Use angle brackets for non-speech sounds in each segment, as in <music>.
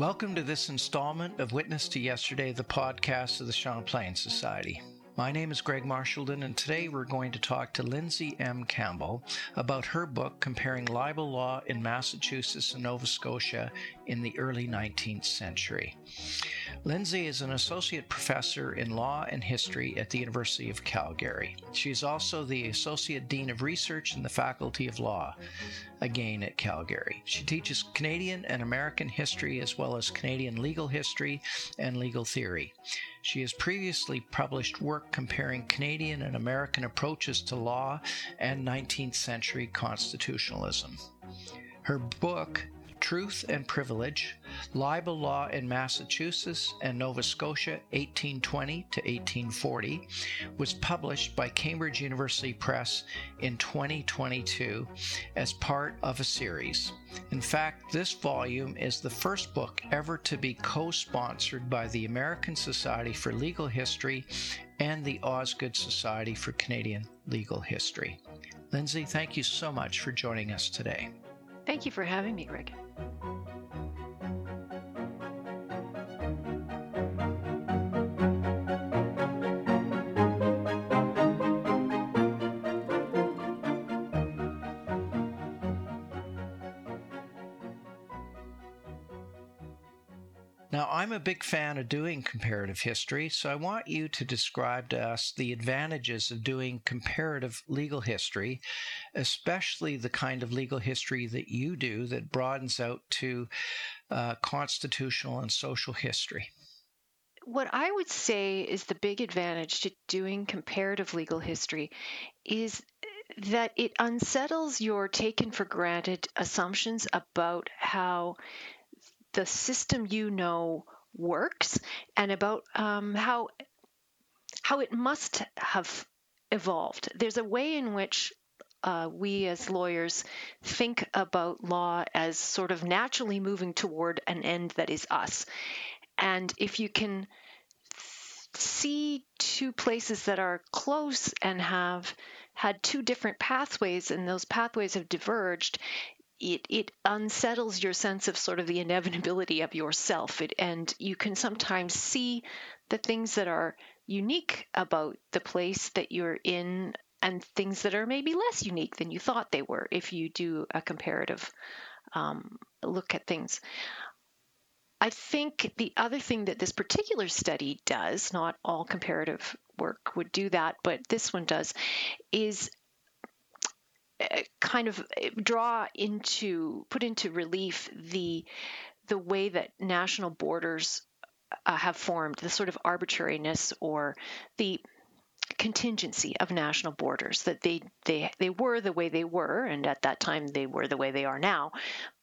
Welcome to this installment of Witness to Yesterday, the podcast of the Champlain Society. My name is Greg Marchildon, and today we're going to talk to Lyndsay M. Campbell about her book comparing libel law in Massachusetts and Nova Scotia in the early 19th century. Lyndsay is an associate professor in law and history at the University of Calgary. She is also the associate dean of research in the Faculty of Law, again at Calgary. She teaches Canadian and American history as well as Canadian legal history and legal theory. She has previously published work comparing Canadian and American approaches to law and 19th century constitutionalism. Her book, Truth and Privilege, Libel Law in Massachusetts and Nova Scotia 1820 to 1840, was published by Cambridge University Press in 2022 as part of a series. In fact, this volume is the first book ever to be co sponsored by the American Society for Legal History and the Osgoode Society for Canadian Legal History. Lyndsay, thank you so much for joining us today. Thank you for having me, Greg. Now, I'm a big fan of doing comparative history, so I want you to describe to us the advantages of doing comparative legal history, especially the kind of legal history that you do that broadens out to uh, constitutional and social history. What I would say is the big advantage to doing comparative legal history is that it unsettles your taken for granted assumptions about how the system you know works and about um, how how it must have evolved. There's a way in which uh, we as lawyers think about law as sort of naturally moving toward an end that is us. And if you can see two places that are close and have had two different pathways and those pathways have diverged, it, it unsettles your sense of sort of the inevitability of yourself. It, and you can sometimes see the things that are unique about the place that you're in and things that are maybe less unique than you thought they were if you do a comparative um, look at things. I think the other thing that this particular study does, not all comparative work would do that, but this one does, is kind of draw into put into relief the the way that national borders uh, have formed, the sort of arbitrariness or the contingency of national borders that they they they were the way they were and at that time they were the way they are now.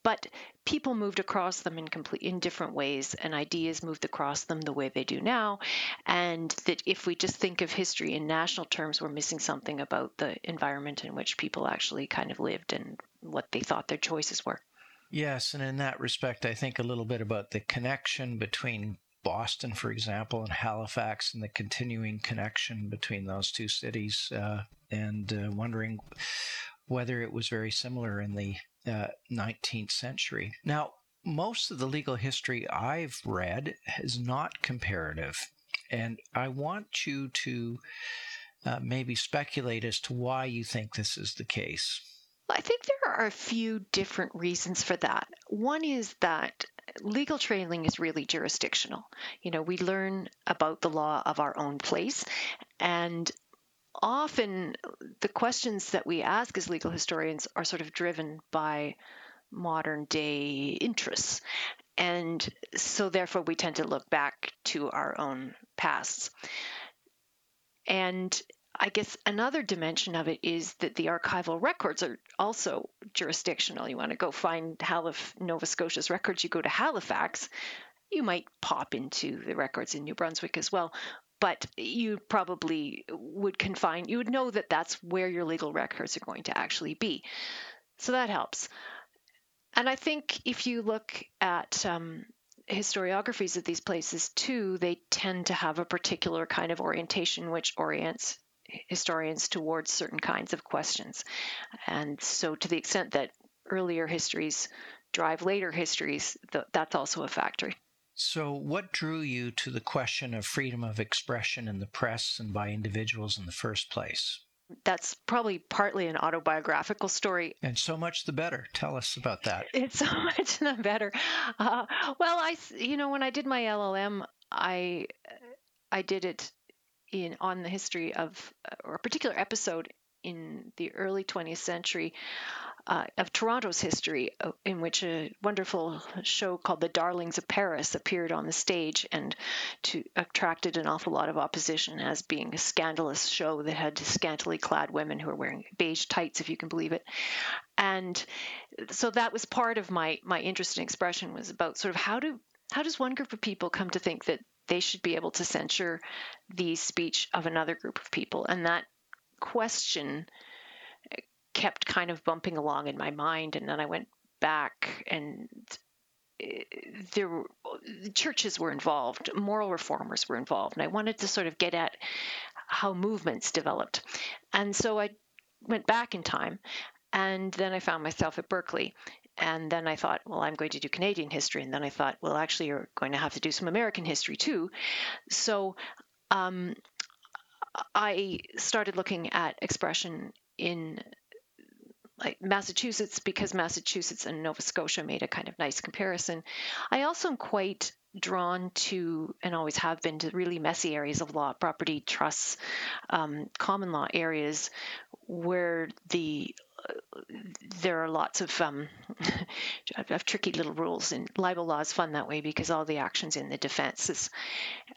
But people moved across them in complete in different ways and ideas moved across them the way they do now. And that if we just think of history in national terms we're missing something about the environment in which people actually kind of lived and what they thought their choices were. Yes, and in that respect, I think a little bit about the connection between Boston, for example, and Halifax, and the continuing connection between those two cities, uh, and uh, wondering whether it was very similar in the uh, 19th century. Now, most of the legal history I've read is not comparative, and I want you to uh, maybe speculate as to why you think this is the case. I think there are a few different reasons for that. One is that legal training is really jurisdictional. You know, we learn about the law of our own place, and often the questions that we ask as legal historians are sort of driven by modern day interests. And so, therefore, we tend to look back to our own pasts. And I guess another dimension of it is that the archival records are also jurisdictional. You want to go find Halif- Nova Scotia's records, you go to Halifax. You might pop into the records in New Brunswick as well, but you probably would confine, you would know that that's where your legal records are going to actually be. So that helps. And I think if you look at um, historiographies of these places too, they tend to have a particular kind of orientation which orients historians towards certain kinds of questions. And so, to the extent that earlier histories drive later histories, that's also a factor. So, what drew you to the question of freedom of expression in the press and by individuals in the first place? That's probably partly an autobiographical story. And so much the better. Tell us about that. <laughs> It's so much the better. Uh, well, I, you know, when I did my LLM, I, I did it in on the history of or a particular episode in the early 20th century uh, of Toronto's history, uh, in which a wonderful show called The Darlings of Paris appeared on the stage and to, attracted an awful lot of opposition as being a scandalous show that had scantily clad women who were wearing beige tights, if you can believe it. And so that was part of my my interest in expression was about sort of how do how does one group of people come to think that they should be able to censure the speech of another group of people and that question kept kind of bumping along in my mind. And then I went back and eh, there were churches were involved, moral reformers were involved, and I wanted to sort of get at how movements developed. And so I went back in time, and then I found myself at Berkeley. And then I thought, well, I'm going to do Canadian history. And then I thought, well, actually, you're going to have to do some American history too. So um, I started looking at expression in like Massachusetts because Massachusetts and Nova Scotia made a kind of nice comparison. I also am quite drawn to and always have been to really messy areas of law, property trusts, um, common law areas where the there are lots of um, <laughs> tricky little rules, and libel law is fun that way because all the actions in the defenses.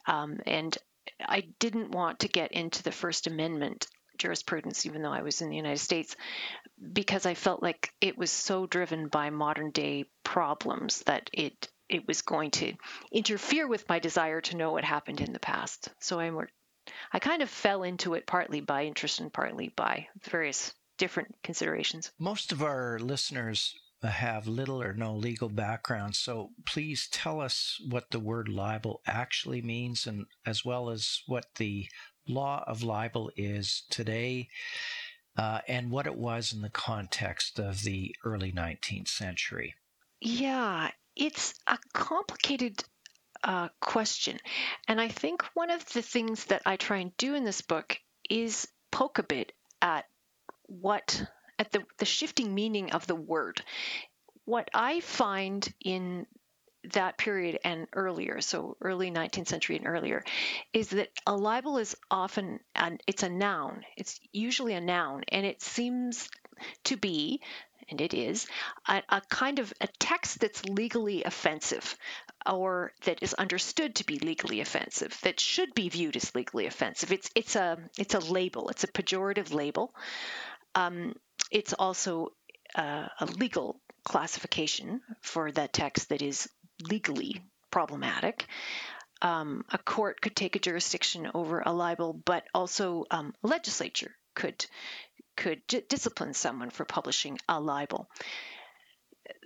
Um, and I didn't want to get into the First Amendment jurisprudence, even though I was in the United States, because I felt like it was so driven by modern day problems that it it was going to interfere with my desire to know what happened in the past. So I I kind of fell into it partly by interest and partly by various different considerations. Most of our listeners have little or no legal background, so please tell us what the word libel actually means and as well as what the law of libel is today uh, and what it was in the context of the early 19th century? Yeah, it's a complicated uh, question. And I think one of the things that I try and do in this book is poke a bit at what at the, the shifting meaning of the word. What I find in that period and earlier, so early 19th century and earlier, is that a libel is often an, it's a noun. It's usually a noun, and it seems to be, and it is, a, a kind of a text that's legally offensive, or that is understood to be legally offensive, that should be viewed as legally offensive. It's it's a it's a label. It's a pejorative label. Um, it's also uh, a legal classification for that text that is legally problematic. Um, a court could take a jurisdiction over a libel, but also um, a legislature could could discipline someone for publishing a libel.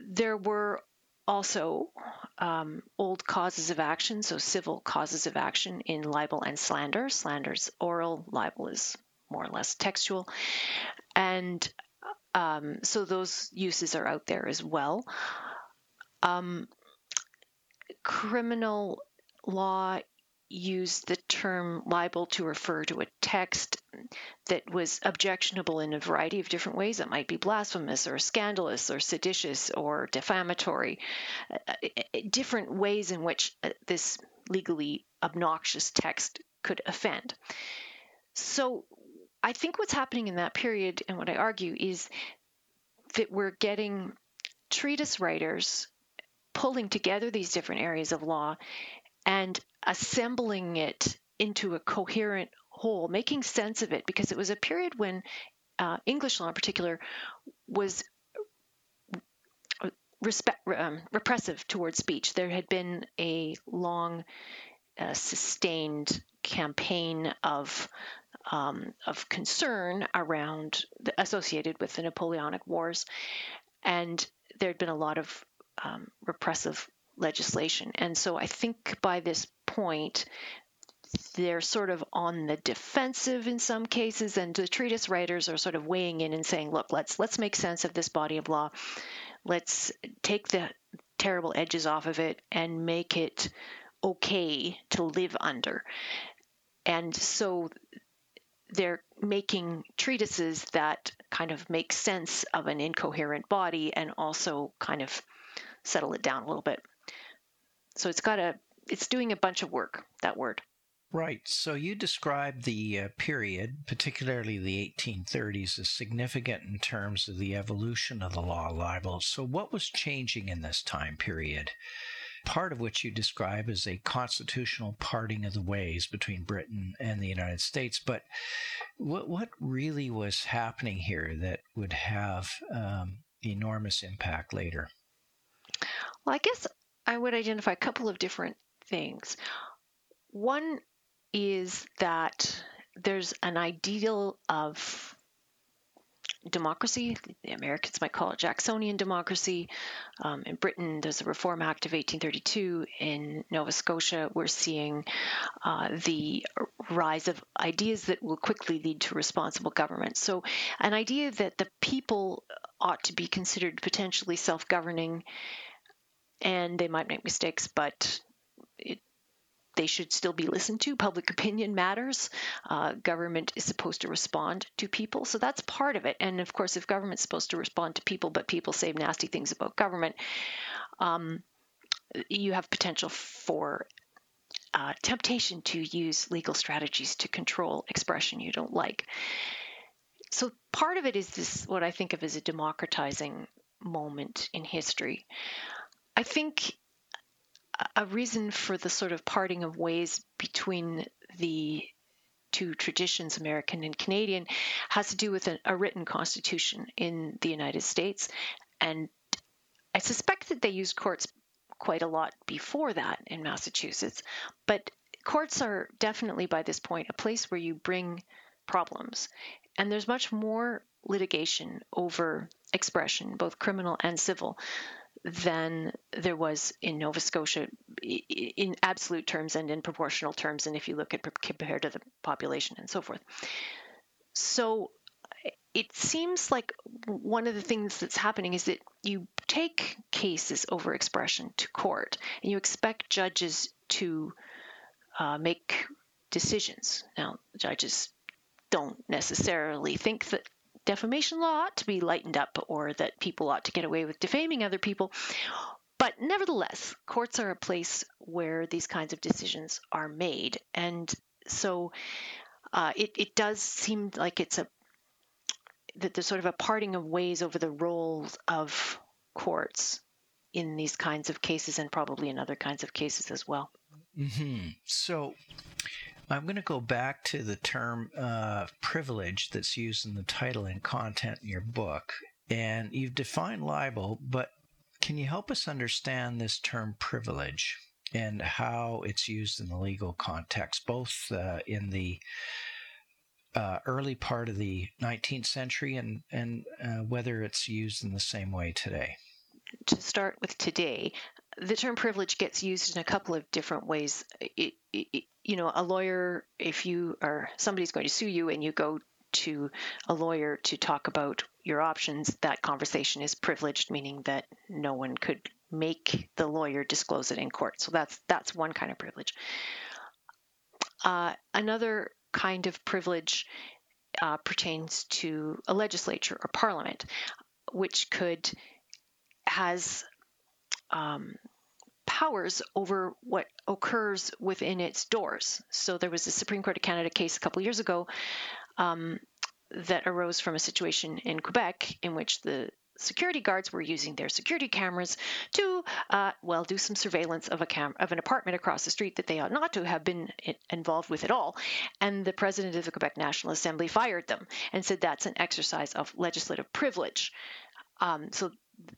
There were also um, old causes of action, so civil causes of action in libel and slander. Slander's oral, libel is more or less textual, and um, so those uses are out there as well. Um, criminal law used the term libel to refer to a text that was objectionable in a variety of different ways. It might be blasphemous or scandalous or seditious or defamatory, uh, uh different ways in which uh, this legally obnoxious text could offend. So I think what's happening in that period, and what I argue, is that we're getting treatise writers pulling together these different areas of law and assembling it into a coherent whole, making sense of it, because it was a period when uh, English law in particular was respect, um, repressive towards speech. There had been a long, uh, sustained campaign of um, of concern around the, associated with the Napoleonic Wars, and there had been a lot of um, repressive legislation. And so I think by this point, they're sort of on the defensive in some cases, and the treatise writers are sort of weighing in and saying, "Look, let's let's make sense of this body of law. Let's take the terrible edges off of it and make it okay to live under." And so they're making treatises that kind of make sense of an incoherent body and also kind of settle it down a little bit. So it's got a it's doing a bunch of work that word. Right. So you described the uh, period, particularly the 1830s, as significant in terms of the evolution of the law libel. So what was changing in this time period? Part of which you describe as a constitutional parting of the ways between Britain and the United States. But what what really was happening here that would have um, enormous impact later? Well, I guess I would identify a couple of different things. One is that there's an ideal of democracy. The Americans might call it Jacksonian democracy. Um, in Britain, there's the Reform Act of 1832. In Nova Scotia, we're seeing uh, the rise of ideas that will quickly lead to responsible government. So, an idea that the people ought to be considered potentially self governing and they might make mistakes, but they should still be listened to. Public opinion matters. Uh, government is supposed to respond to people. So that's part of it. And of course, if government's supposed to respond to people, but people say nasty things about government, um, you have potential for uh, temptation to use legal strategies to control expression you don't like. So part of it is this, what I think of as a democratizing moment in history. I think a reason for the sort of parting of ways between the two traditions, American and Canadian, has to do with a, a written constitution in the United States. And I suspect that they used courts quite a lot before that in Massachusetts. But courts are definitely by this point a place where you bring problems. And there's much more litigation over expression, both criminal and civil, than there was in Nova Scotia in absolute terms and in proportional terms, and if you look at compared to the population and so forth. So it seems like one of the things that's happening is that you take cases over expression to court and you expect judges to uh, make decisions. Now, judges don't necessarily think that defamation law ought to be lightened up or that people ought to get away with defaming other people. But nevertheless, courts are a place where these kinds of decisions are made. And so uh, it, it does seem like it's a that there's sort of a parting of ways over the roles of courts in these kinds of cases and probably in other kinds of cases as well. Mm-hmm. So I'm going to go back to the term uh, privilege that's used in the title and content in your book. And you've defined libel, but can you help us understand this term privilege and how it's used in the legal context, both uh, in the uh, early part of the 19th century and, and uh, whether it's used in the same way today? To start with today, the term privilege gets used in a couple of different ways. It, it, you know, a lawyer, if you are somebody's going to sue you and you go to a lawyer to talk about your options, that conversation is privileged, meaning that no one could make the lawyer disclose it in court. So that's that's one kind of privilege. Uh, another kind of privilege uh, pertains to a legislature or parliament, which could has um, powers over what occurs within its doors. So there was a Supreme Court of Canada case a couple years ago um, that arose from a situation in Quebec in which the security guards were using their security cameras to, uh, well, do some surveillance of a cam- of an apartment across the street that they ought not to have been involved with at all. And the president of the Quebec National Assembly fired them and said that's an exercise of legislative privilege. Um, so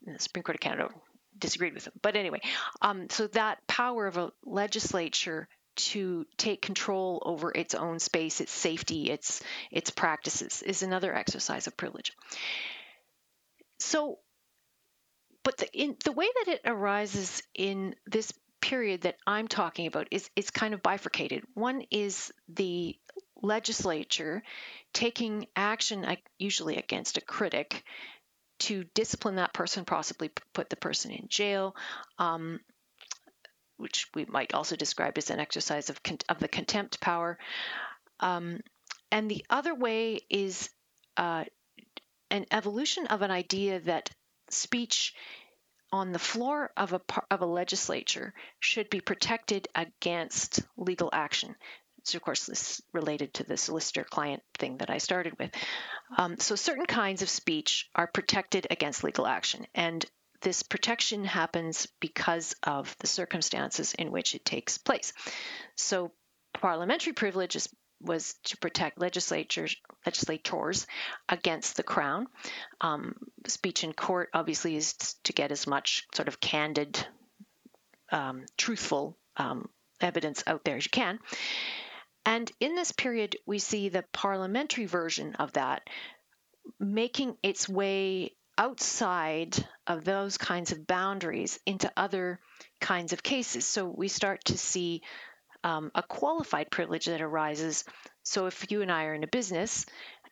the Supreme Court of Canada disagreed with them. But anyway, um, so that power of a legislature to take control over its own space, its safety, its its practices is another exercise of privilege. So, but the in the way that it arises in this period that I'm talking about is it's kind of bifurcated. One is the legislature taking action, usually against a critic, to discipline that person, possibly put the person in jail, um, which we might also describe as an exercise of, con- of the contempt power. Um, and the other way is uh, an evolution of an idea that speech on the floor of a of a legislature should be protected against legal action. Of course, this related to the solicitor client thing that I started with. Um, so, certain kinds of speech are protected against legal action, and this protection happens because of the circumstances in which it takes place. So, parliamentary privilege is was to protect legislatures legislators against the crown. Um, speech in court obviously is to get as much sort of candid, um, truthful um, evidence out there as you can. And in this period, we see the parliamentary version of that making its way outside of those kinds of boundaries into other kinds of cases. So we start to see um, a qualified privilege that arises. So if you and I are in a business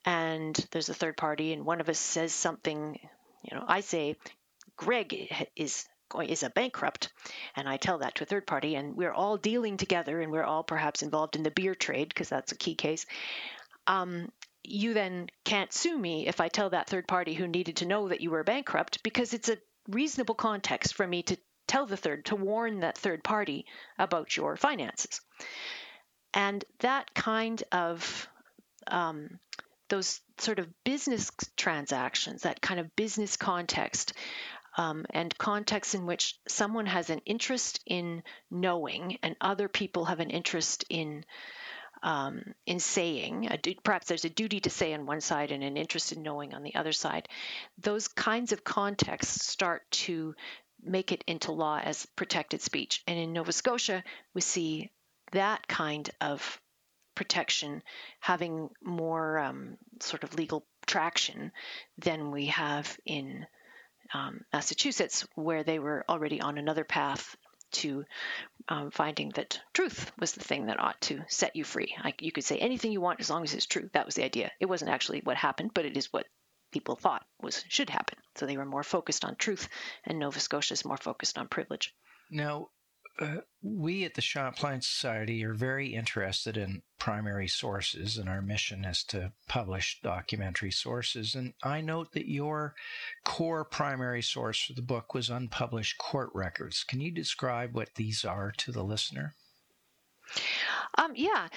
and there's a third party and one of us says something, you know, I say, Greg is is a bankrupt and i tell that to a third party and we're all dealing together and we're all perhaps involved in the beer trade because that's a key case um, you then can't sue me if i tell that third party who needed to know that you were bankrupt because it's a reasonable context for me to tell the third, to warn that third party about your finances. And that kind of um, those sort of business transactions, that kind of business context, um, and contexts in which someone has an interest in knowing and other people have an interest in um, in saying. perhaps there's a duty to say on one side and an interest in knowing on the other side. Those kinds of contexts start to make it into law as protected speech. And in Nova Scotia, we see that kind of protection having more um, sort of legal traction than we have in um, Massachusetts, where they were already on another path to um, finding that truth was the thing that ought to set you free. Like you could say anything you want as long as it's true. That was the idea. It wasn't actually what happened, but it is what people thought was should happen. So they were more focused on truth, and Nova Scotia is more focused on privilege. Now, uh, we at the Champlain Society are very interested in primary sources, and our mission is to publish documentary sources. And I note that your core primary source for the book was unpublished court records. Can you describe what these are to the listener? Um, yeah.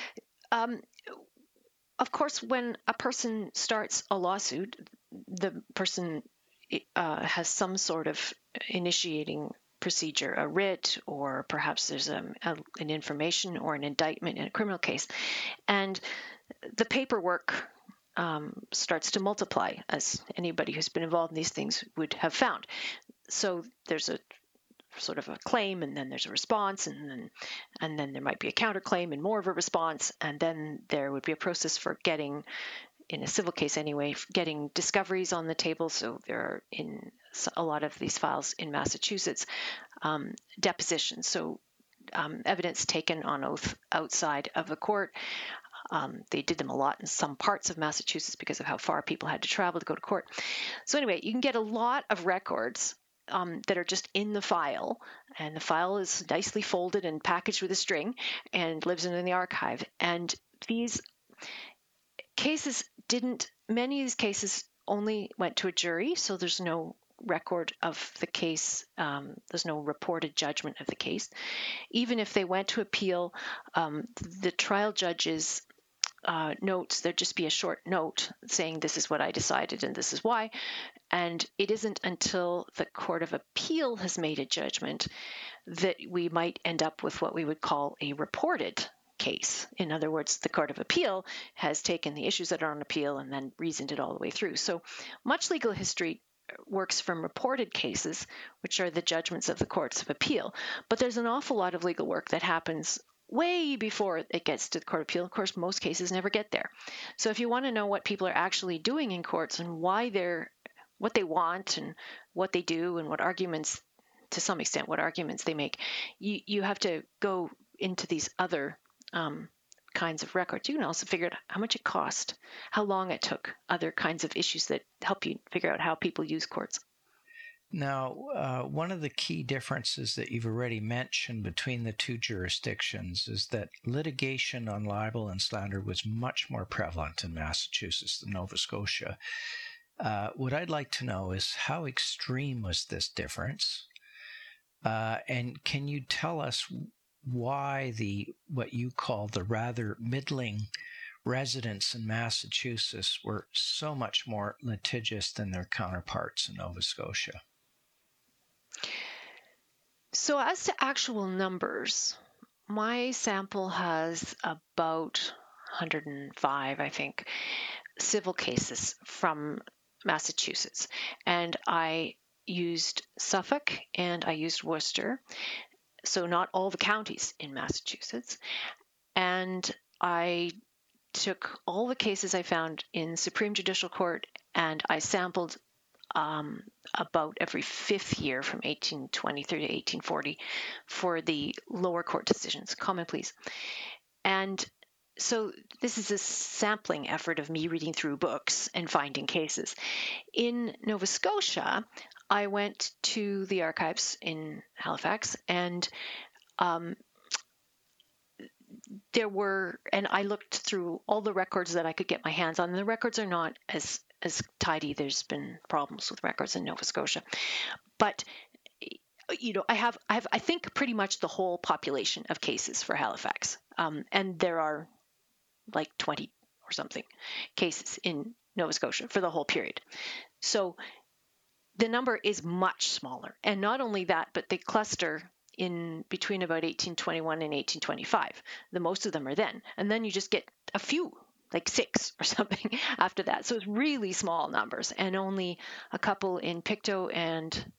Um, of course, when a person starts a lawsuit, the person uh, has some sort of initiating procedure, a writ, or perhaps there's a, a, an information or an indictment in a criminal case. And the paperwork um, starts to multiply, as anybody who's been involved in these things would have found. So there's a sort of a claim and then there's a response and then and then there might be a counterclaim and more of a response and then there would be a process for getting in a civil case anyway, getting discoveries on the table. So there are in a lot of these files in Massachusetts, um, depositions. So um, evidence taken on oath outside of a court. Um, they did them a lot in some parts of Massachusetts because of how far people had to travel to go to court. So anyway, you can get a lot of records um, that are just in the file, and the file is nicely folded and packaged with a string and lives in the archive. And these cases didn't, many of these cases only went to a jury, so there's no record of the case. Um, there's no reported judgment of the case. Even if they went to appeal, um, the trial judge's uh, notes, there'd just be a short note saying, This is what I decided and this is why. And it isn't until the Court of Appeal has made a judgment that we might end up with what we would call a reported case. In other words, the Court of Appeal has taken the issues that are on appeal and then reasoned it all the way through. So much legal history uh, works from reported cases, which are the judgments of the courts of appeal. But there's an awful lot of legal work that happens way before it gets to the court of appeal. Of course, most cases never get there. So if you want to know what people are actually doing in courts and why they're what they want and what they do and what arguments to some extent what arguments they make. You you have to go into these other um, kinds of records. You can also figure out how much it cost, how long it took, other kinds of issues that help you figure out how people use courts. Now, uh, one of the key differences that you've already mentioned between the two jurisdictions is that litigation on libel and slander was much more prevalent in Massachusetts than Nova Scotia. Uh, what I'd like to know is how extreme was this difference? Uh, and can you tell us why the what you call the rather middling residents in Massachusetts were so much more litigious than their counterparts in Nova Scotia? So, as to actual numbers, my sample has about 105, I think, civil cases from Massachusetts. And I used Suffolk and I used Worcester, so not all the counties in Massachusetts. And I took all the cases I found in Supreme Judicial Court and I sampled um, about every fifth year from 1823 to 1840 for the lower court decisions, common pleas. And so this is a sampling effort of me reading through books and finding cases. In Nova Scotia, I went to the archives in Halifax and um, there were, and I looked through all the records that I could get my hands on. The records are not as as tidy. There's been problems with records in Nova Scotia, but you know, I have, I have, I think pretty much the whole population of cases for Halifax, um, and there are like 20 or something cases in Nova Scotia for the whole period. So the number is much smaller, and not only that, but they cluster in between about 1821 and 1825. The most of them are then, and then you just get a few like six or <laughs> something after that. So it's really small numbers and only a couple in Pictou and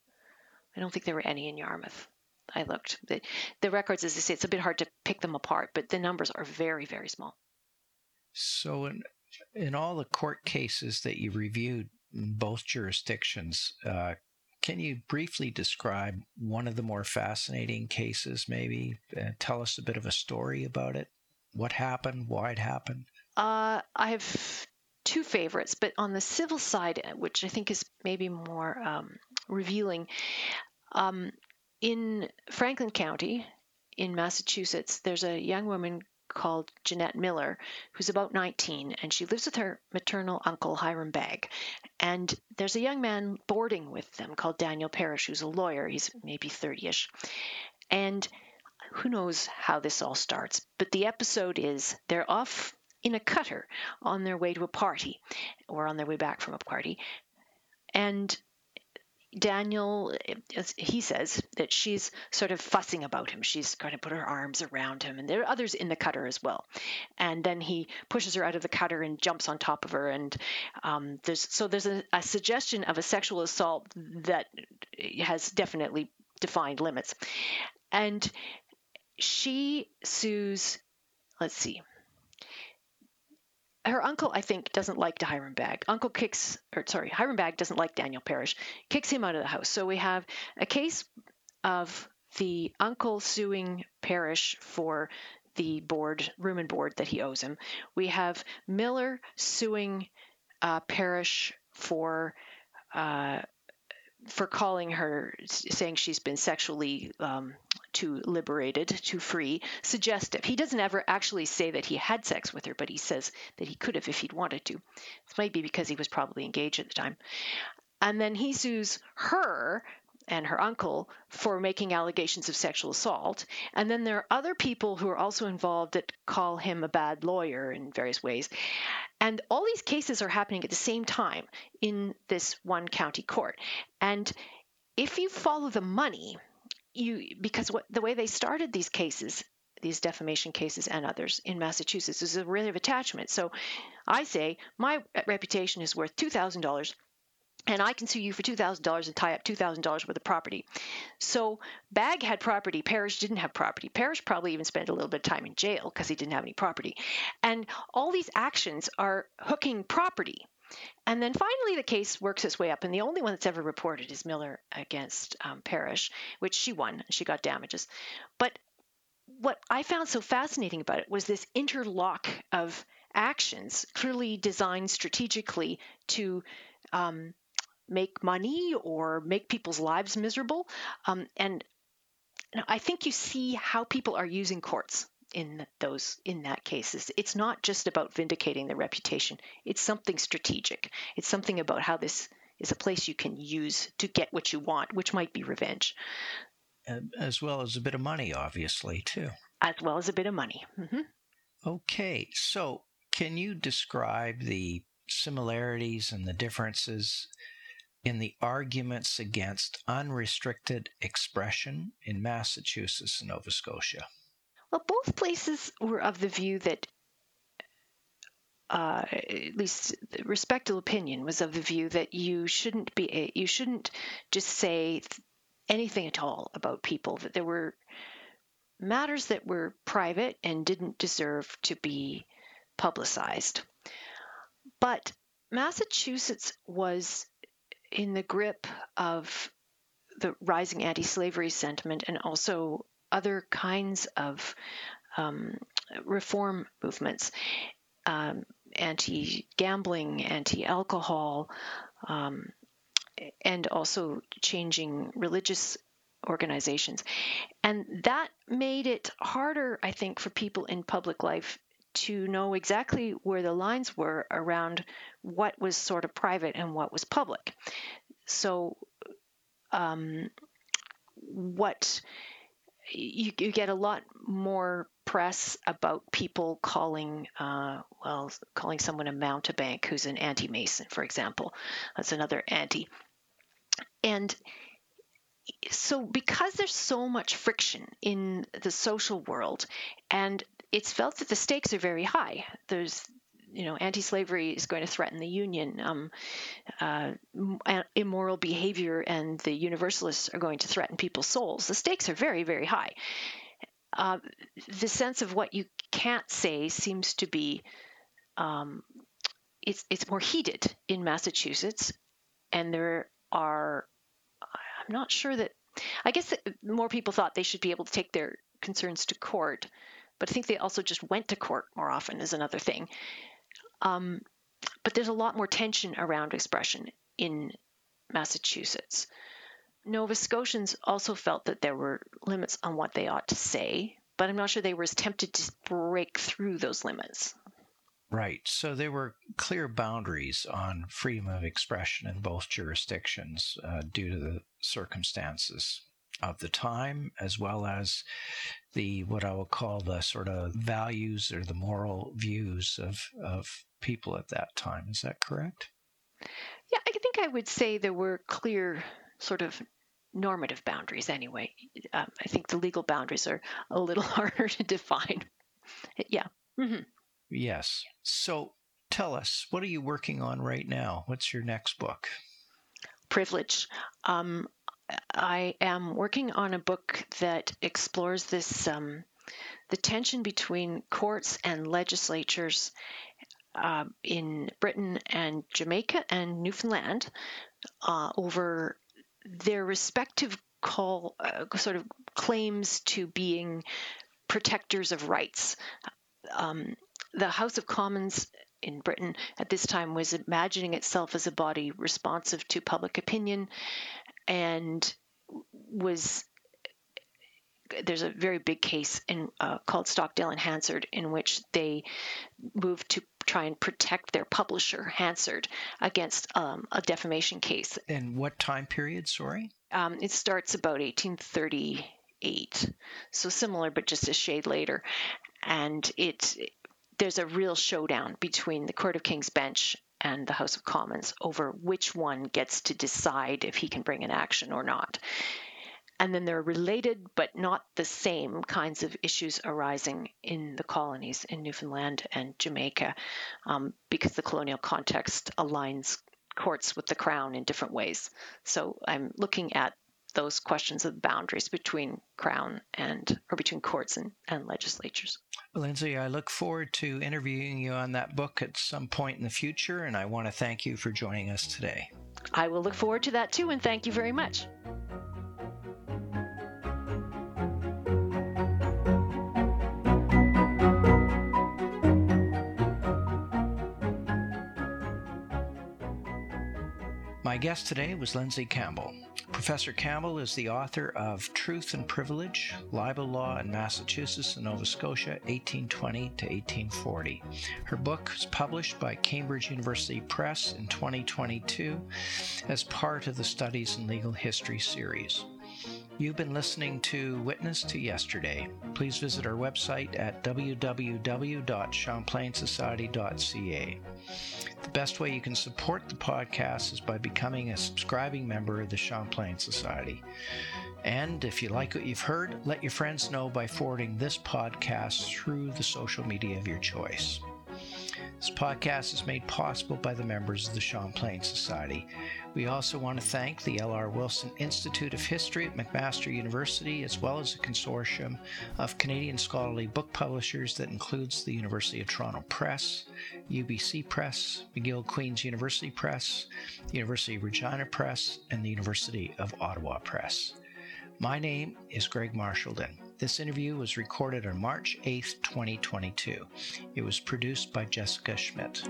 I don't think there were any in Yarmouth. I looked. The, the records, as I say, it's a bit hard to pick them apart, but the numbers are very, very small. So in in all the court cases that you reviewed both jurisdictions, uh, can you briefly describe one of the more fascinating cases, maybe? Uh, tell us a bit of a story about it. What happened? Why it happened? Uh, I have two favorites, but on the civil side, which I think is maybe more um, revealing, um, in Franklin County in Massachusetts, there's a young woman called Jeanette Miller, who's about 19, and she lives with her maternal uncle, Hiram Bagg. And there's a young man boarding with them called Daniel Parrish, who's a lawyer. He's maybe 30 ish. And who knows how this all starts, but the episode is they're off in a cutter on their way to a party or on their way back from a party. And Daniel, he says that she's sort of fussing about him. She's going to put her arms around him, and there are others in the cutter as well. And then he pushes her out of the cutter and jumps on top of her. And um, there's so there's a, a suggestion of a sexual assault that has definitely defined limits. And she sues. Let's see her uncle, I think, doesn't like Hiram Bagg. Uncle kicks, or sorry, Hiram Bagg doesn't like Daniel Parrish, kicks him out of the house. So we have a case of the uncle suing Parrish for the board, room and board that he owes him. We have Miller suing uh, Parrish for uh, for calling her, saying she's been sexually um, too liberated, too free, suggestive. He doesn't ever actually say that he had sex with her, but he says that he could have if he'd wanted to. This might be because he was probably engaged at the time. And then he sues her and her uncle for making allegations of sexual assault. And then there are other people who are also involved that call him a bad lawyer in various ways. And all these cases are happening at the same time in this one county court. And if you follow the money, you because what the way they started these cases these defamation cases and others in Massachusetts is a really of attachment. So I say my reputation is worth $2,000 and I can sue you for $2,000 and tie up $2,000 worth of property. So Bagg had property, Parrish didn't have property. Parrish probably even spent a little bit of time in jail because he didn't have any property. And all these actions are hooking property. And then finally, the case works its way up, and the only one that's ever reported is Miller against um, Parrish, which she won. She got damages. But what I found so fascinating about it was this interlock of actions, clearly designed strategically to um, make money or make people's lives miserable. Um, and I think you see how people are using courts in those in that cases. it's not just about vindicating the reputation it's something strategic it's something about how this is a place you can use to get what you want which might be revenge as well as a bit of money obviously too as well as a bit of money mm-hmm. okay so can you describe the similarities and the differences in the arguments against unrestricted expression in Massachusetts and Nova Scotia? Well, both places were of the view that, uh, at least respectable opinion was of the view that you shouldn't be you shouldn't just say anything at all about people. That there were matters that were private and didn't deserve to be publicized. But Massachusetts was in the grip of the rising anti slavery sentiment and also other kinds of um, reform movements, um, anti gambling, anti alcohol, um, and also changing religious organizations. And that made it harder, I think, for people in public life to know exactly where the lines were around what was sort of private and what was public. So, um, what you, you get a lot more press about people calling, uh, well, calling someone a mountebank who's an anti-Mason, for example. That's another anti. And so, because there's so much friction in the social world, and it's felt that the stakes are very high. There's you know, anti-slavery is going to threaten the Union. Um, uh, immoral behavior and the Universalists are going to threaten people's souls. The stakes are very, very high. Uh, the sense of what you can't say seems to be um, it's it's more heated in Massachusetts, and there are I'm not sure that I guess more people thought they should be able to take their concerns to court, but I think they also just went to court more often is another thing. Um, but there's a lot more tension around expression in Massachusetts. Nova Scotians also felt that there were limits on what they ought to say, but I'm not sure they were as tempted to break through those limits. Right. So there were clear boundaries on freedom of expression in both jurisdictions uh, due to the circumstances of the time, as well as the what I will call the sort of values or the moral views of, of people at that time. Is that correct? Yeah, I think I would say there were clear sort of normative boundaries anyway. Um, I think the legal boundaries are a little <laughs> harder to define. Yeah. Mm-hmm. Yes. So tell us, what are you working on right now? What's your next book? Privilege. Um, I am working on a book that explores this um, the tension between courts and legislatures uh, in Britain and Jamaica and Newfoundland uh, over their respective call uh, sort of claims to being protectors of rights. Um, the House of Commons in Britain at this time was imagining itself as a body responsive to public opinion and was there's a very big case in uh, called Stockdale and Hansard in which they moved to try and protect their publisher Hansard against um, a defamation case. And what time period? Sorry. Um, it starts about 1838, so similar but just a shade later, and it there's a real showdown between the Court of King's Bench and the House of Commons over which one gets to decide if he can bring an action or not. And then there are related but not the same kinds of issues arising in the colonies in Newfoundland and Jamaica um, because the colonial context aligns courts with the crown in different ways. So I'm looking at those questions of boundaries between crown and or between courts and, and legislatures. Lyndsay, I look forward to interviewing you on that book at some point in the future, and I want to thank you for joining us today. I will look forward to that too, and thank you very much. Guest today was Lyndsay Campbell. Professor Campbell is the author of Truth and Privilege, Libel Law in Massachusetts and Nova Scotia, 1820 to 1840. Her book was published by Cambridge University Press in 2022 as part of the Studies in Legal History series. You've been listening to Witness to Yesterday. Please visit our website at www.champlainsociety.ca. The best way you can support the podcast is by becoming a subscribing member of the Champlain Society. And if you like what you've heard, let your friends know by forwarding this podcast through the social media of your choice. This podcast is made possible by the members of the Champlain Society. We also want to thank the L.R. Wilson Institute of History at McMaster University, as well as a consortium of Canadian scholarly book publishers that includes the University of Toronto Press, UBC Press, McGill Queen's University Press, University of Regina Press, and the University of Ottawa Press. My name is Greg Marchildon. This interview was recorded on March 8, 2022. It was produced by Jessica Schmidt.